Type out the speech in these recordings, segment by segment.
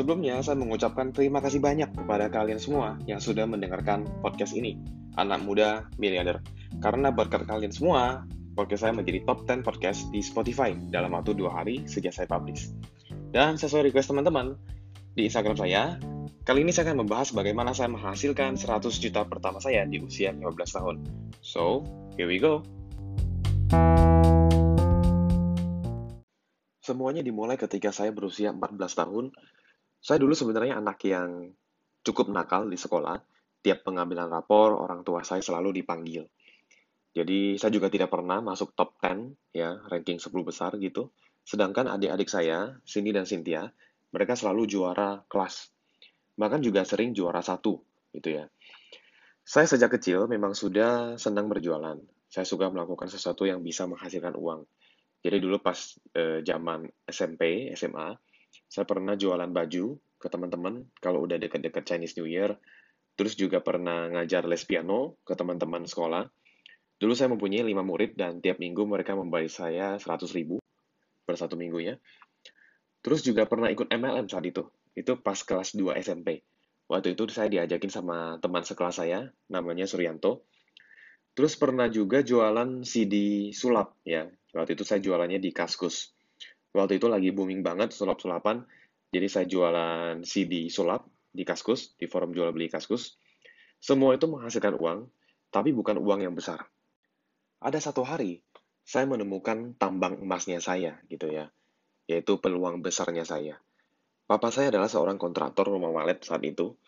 Sebelumnya, saya mengucapkan terima kasih banyak kepada kalian semua yang sudah mendengarkan podcast ini, anak muda miliarder. Karena berkat kalian semua, podcast saya menjadi top 10 podcast di Spotify dalam waktu dua hari sejak saya publish. Dan sesuai request teman-teman, di Instagram saya, kali ini saya akan membahas bagaimana saya menghasilkan 100 juta pertama saya di usia 15 tahun. So, here we go! Semuanya dimulai ketika saya berusia 14 tahun saya dulu sebenarnya anak yang cukup nakal di sekolah. Tiap pengambilan rapor, orang tua saya selalu dipanggil. Jadi saya juga tidak pernah masuk top 10, ya, ranking 10 besar gitu. Sedangkan adik-adik saya, Cindy dan Cynthia, mereka selalu juara kelas. Bahkan juga sering juara satu, gitu ya. Saya sejak kecil memang sudah senang berjualan. Saya suka melakukan sesuatu yang bisa menghasilkan uang. Jadi dulu pas eh, zaman SMP, SMA, saya pernah jualan baju ke teman-teman kalau udah deket-deket Chinese New Year. Terus juga pernah ngajar les piano ke teman-teman sekolah. Dulu saya mempunyai lima murid dan tiap minggu mereka membayar saya 100 ribu per satu minggunya. Terus juga pernah ikut MLM saat itu. Itu pas kelas 2 SMP. Waktu itu saya diajakin sama teman sekelas saya, namanya Suryanto. Terus pernah juga jualan CD sulap ya. Waktu itu saya jualannya di Kaskus. Waktu itu lagi booming banget sulap-sulapan, jadi saya jualan CD sulap di Kaskus, di forum jual beli Kaskus. Semua itu menghasilkan uang, tapi bukan uang yang besar. Ada satu hari, saya menemukan tambang emasnya saya, gitu ya, yaitu peluang besarnya saya. Papa saya adalah seorang kontraktor rumah walet saat itu.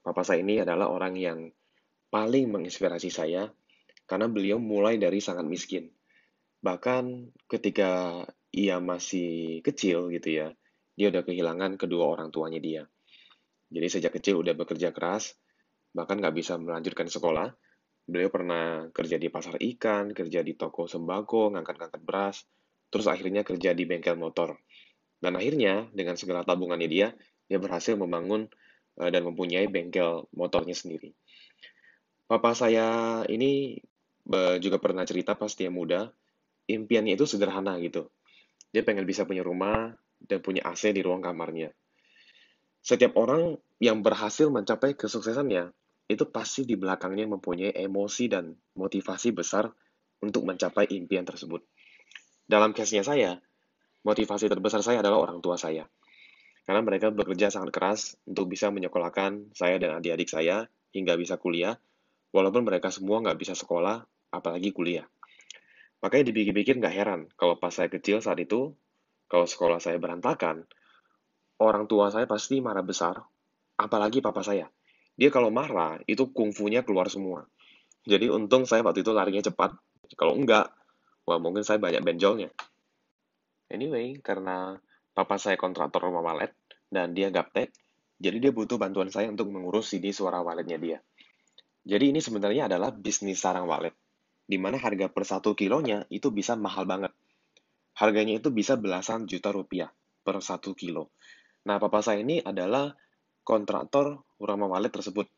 Papa saya ini adalah orang yang paling menginspirasi saya karena beliau mulai dari sangat miskin. Bahkan ketika ia masih kecil gitu ya, dia udah kehilangan kedua orang tuanya dia. Jadi sejak kecil udah bekerja keras, bahkan nggak bisa melanjutkan sekolah. Beliau pernah kerja di pasar ikan, kerja di toko sembako, ngangkat-ngangkat beras, terus akhirnya kerja di bengkel motor. Dan akhirnya dengan segala tabungannya dia, dia berhasil membangun eh, dan mempunyai bengkel motornya sendiri. Papa saya ini juga pernah cerita pas dia muda, impiannya itu sederhana gitu. Dia pengen bisa punya rumah dan punya AC di ruang kamarnya. Setiap orang yang berhasil mencapai kesuksesannya, itu pasti di belakangnya mempunyai emosi dan motivasi besar untuk mencapai impian tersebut. Dalam case-nya saya, motivasi terbesar saya adalah orang tua saya. Karena mereka bekerja sangat keras untuk bisa menyekolahkan saya dan adik-adik saya hingga bisa kuliah, walaupun mereka semua nggak bisa sekolah, apalagi kuliah. Makanya dipikir-pikir nggak heran kalau pas saya kecil saat itu, kalau sekolah saya berantakan, orang tua saya pasti marah besar, apalagi papa saya. Dia kalau marah, itu kungfunya keluar semua. Jadi untung saya waktu itu larinya cepat. Kalau enggak, wah mungkin saya banyak benjolnya. Anyway, karena papa saya kontraktor rumah walet, dan dia gaptek, jadi dia butuh bantuan saya untuk mengurus CD suara waletnya dia. Jadi ini sebenarnya adalah bisnis sarang walet di mana harga per satu kilonya itu bisa mahal banget. Harganya itu bisa belasan juta rupiah per satu kilo. Nah, papa saya ini adalah kontraktor rumah walet tersebut.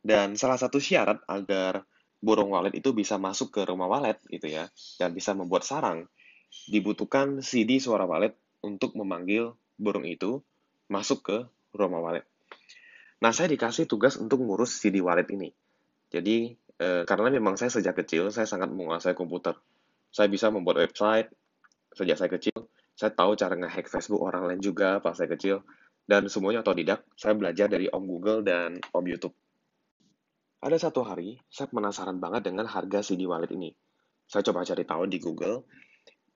Dan salah satu syarat agar burung walet itu bisa masuk ke rumah walet gitu ya, dan bisa membuat sarang, dibutuhkan CD suara walet untuk memanggil burung itu masuk ke rumah walet. Nah, saya dikasih tugas untuk ngurus CD walet ini. Jadi, Eh, karena memang saya sejak kecil saya sangat menguasai komputer. Saya bisa membuat website sejak saya kecil. Saya tahu cara ngehack Facebook orang lain juga pas saya kecil. Dan semuanya otodidak. Saya belajar dari Om Google dan Om YouTube. Ada satu hari, saya penasaran banget dengan harga CD wallet ini. Saya coba cari tahu di Google,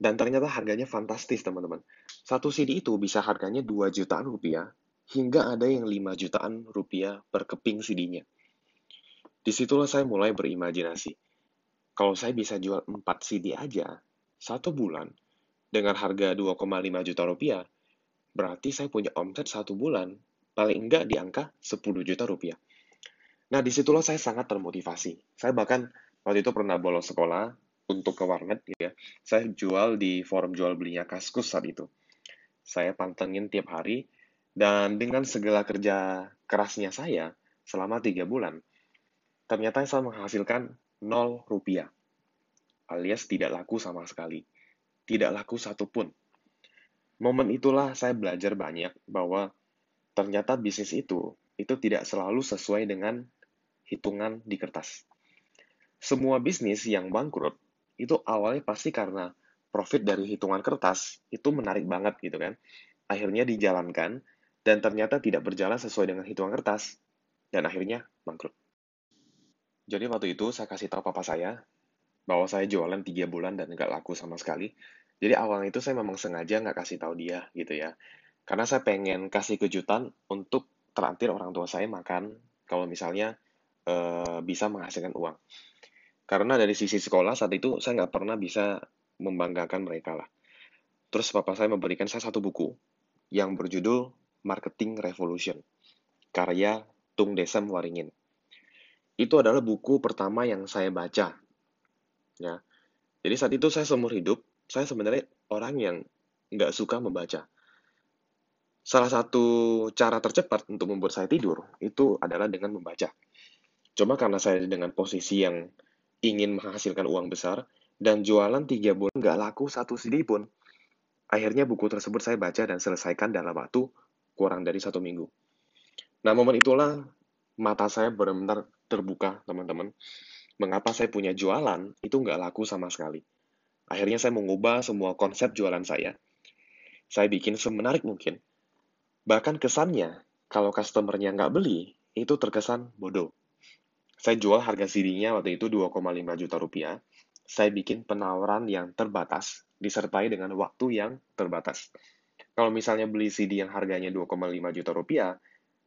dan ternyata harganya fantastis, teman-teman. Satu CD itu bisa harganya 2 jutaan rupiah, hingga ada yang 5 jutaan rupiah per keping CD-nya. Di situlah saya mulai berimajinasi. Kalau saya bisa jual 4 CD aja, satu bulan, dengan harga 2,5 juta rupiah, berarti saya punya omset satu bulan, paling enggak di angka 10 juta rupiah. Nah, di situlah saya sangat termotivasi. Saya bahkan waktu itu pernah bolos sekolah untuk ke warnet, ya. Saya jual di forum jual belinya Kaskus saat itu. Saya pantengin tiap hari, dan dengan segala kerja kerasnya saya selama tiga bulan, ternyata saya menghasilkan 0 rupiah, alias tidak laku sama sekali. Tidak laku satupun. Momen itulah saya belajar banyak bahwa ternyata bisnis itu itu tidak selalu sesuai dengan hitungan di kertas. Semua bisnis yang bangkrut itu awalnya pasti karena profit dari hitungan kertas itu menarik banget gitu kan. Akhirnya dijalankan dan ternyata tidak berjalan sesuai dengan hitungan kertas dan akhirnya bangkrut. Jadi waktu itu saya kasih tahu papa saya bahwa saya jualan tiga bulan dan nggak laku sama sekali. Jadi awalnya itu saya memang sengaja nggak kasih tahu dia gitu ya. Karena saya pengen kasih kejutan untuk terakhir orang tua saya makan kalau misalnya e, bisa menghasilkan uang. Karena dari sisi sekolah saat itu saya nggak pernah bisa membanggakan mereka lah. Terus papa saya memberikan saya satu buku yang berjudul Marketing Revolution, karya Tung Desem Waringin. Itu adalah buku pertama yang saya baca. Ya. Jadi saat itu saya seumur hidup, saya sebenarnya orang yang nggak suka membaca. Salah satu cara tercepat untuk membuat saya tidur itu adalah dengan membaca. Cuma karena saya dengan posisi yang ingin menghasilkan uang besar, dan jualan tiga bulan nggak laku satu CD pun. Akhirnya buku tersebut saya baca dan selesaikan dalam waktu kurang dari satu minggu. Nah, momen itulah mata saya benar-benar terbuka, teman-teman. Mengapa saya punya jualan, itu nggak laku sama sekali. Akhirnya saya mengubah semua konsep jualan saya. Saya bikin semenarik mungkin. Bahkan kesannya, kalau customernya nggak beli, itu terkesan bodoh. Saya jual harga CD-nya waktu itu 2,5 juta rupiah. Saya bikin penawaran yang terbatas, disertai dengan waktu yang terbatas. Kalau misalnya beli CD yang harganya 2,5 juta rupiah,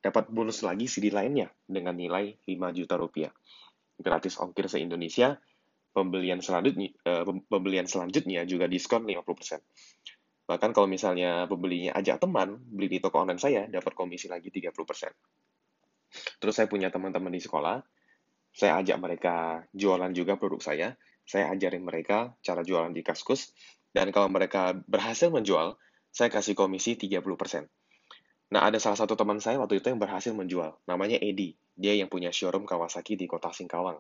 dapat bonus lagi CD lainnya dengan nilai 5 juta rupiah. Gratis ongkir se-Indonesia, pembelian selanjutnya, uh, pembelian selanjutnya juga diskon 50%. Bahkan kalau misalnya pembelinya ajak teman, beli di toko online saya, dapat komisi lagi 30%. Terus saya punya teman-teman di sekolah, saya ajak mereka jualan juga produk saya. Saya ajarin mereka cara jualan di Kaskus. Dan kalau mereka berhasil menjual, saya kasih komisi 30%. Nah, ada salah satu teman saya waktu itu yang berhasil menjual. Namanya Edi. Dia yang punya showroom Kawasaki di kota Singkawang.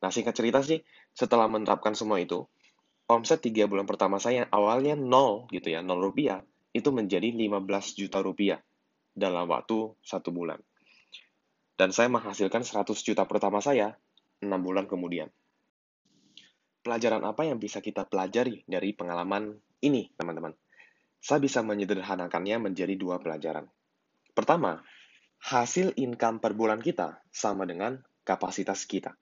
Nah, singkat cerita sih, setelah menerapkan semua itu, omset 3 bulan pertama saya yang awalnya 0 gitu ya, 0 rupiah, itu menjadi 15 juta rupiah dalam waktu satu bulan dan saya menghasilkan 100 juta pertama saya 6 bulan kemudian. Pelajaran apa yang bisa kita pelajari dari pengalaman ini, teman-teman? Saya bisa menyederhanakannya menjadi dua pelajaran. Pertama, hasil income per bulan kita sama dengan kapasitas kita.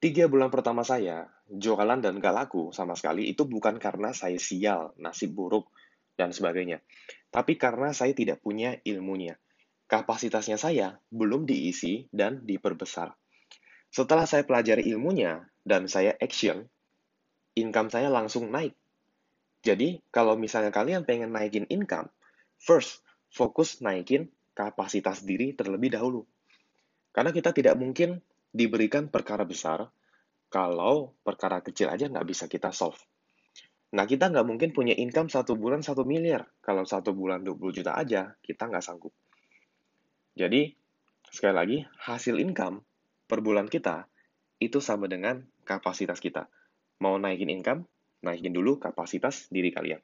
Tiga bulan pertama saya, jualan dan gak laku sama sekali, itu bukan karena saya sial, nasib buruk, dan sebagainya. Tapi karena saya tidak punya ilmunya kapasitasnya saya belum diisi dan diperbesar. Setelah saya pelajari ilmunya dan saya action, income saya langsung naik. Jadi, kalau misalnya kalian pengen naikin income, first, fokus naikin kapasitas diri terlebih dahulu. Karena kita tidak mungkin diberikan perkara besar kalau perkara kecil aja nggak bisa kita solve. Nah, kita nggak mungkin punya income satu bulan satu miliar. Kalau satu bulan 20 juta aja, kita nggak sanggup. Jadi, sekali lagi, hasil income per bulan kita itu sama dengan kapasitas kita. Mau naikin income, naikin dulu kapasitas diri kalian.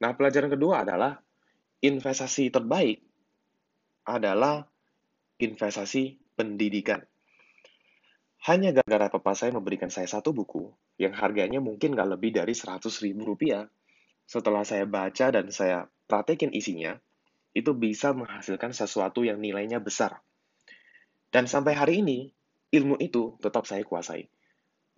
Nah, pelajaran kedua adalah investasi terbaik adalah investasi pendidikan. Hanya gara-gara papa saya memberikan saya satu buku yang harganya mungkin nggak lebih dari 100 ribu rupiah. Setelah saya baca dan saya praktekin isinya, itu bisa menghasilkan sesuatu yang nilainya besar. Dan sampai hari ini, ilmu itu tetap saya kuasai.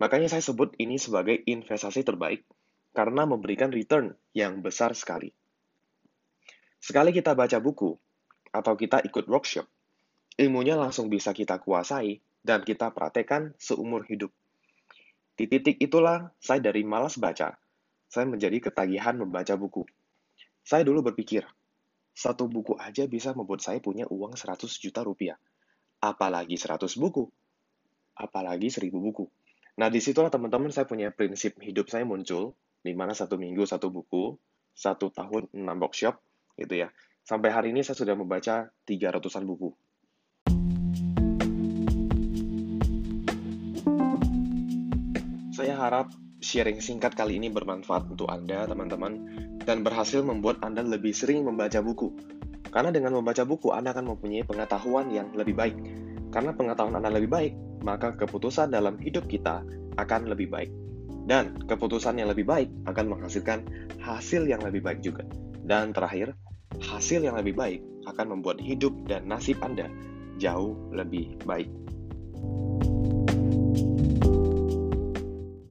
Makanya saya sebut ini sebagai investasi terbaik karena memberikan return yang besar sekali. Sekali kita baca buku atau kita ikut workshop, ilmunya langsung bisa kita kuasai dan kita praktekkan seumur hidup. Di titik itulah saya dari malas baca, saya menjadi ketagihan membaca buku. Saya dulu berpikir, satu buku aja bisa membuat saya punya uang 100 juta rupiah. Apalagi 100 buku. Apalagi 1000 buku. Nah, di situlah teman-teman saya punya prinsip hidup saya muncul, di mana satu minggu satu buku, satu tahun enam workshop, gitu ya. Sampai hari ini saya sudah membaca 300-an buku. Saya harap sharing singkat kali ini bermanfaat untuk Anda, teman-teman dan berhasil membuat Anda lebih sering membaca buku. Karena dengan membaca buku, Anda akan mempunyai pengetahuan yang lebih baik. Karena pengetahuan Anda lebih baik, maka keputusan dalam hidup kita akan lebih baik. Dan keputusan yang lebih baik akan menghasilkan hasil yang lebih baik juga. Dan terakhir, hasil yang lebih baik akan membuat hidup dan nasib Anda jauh lebih baik.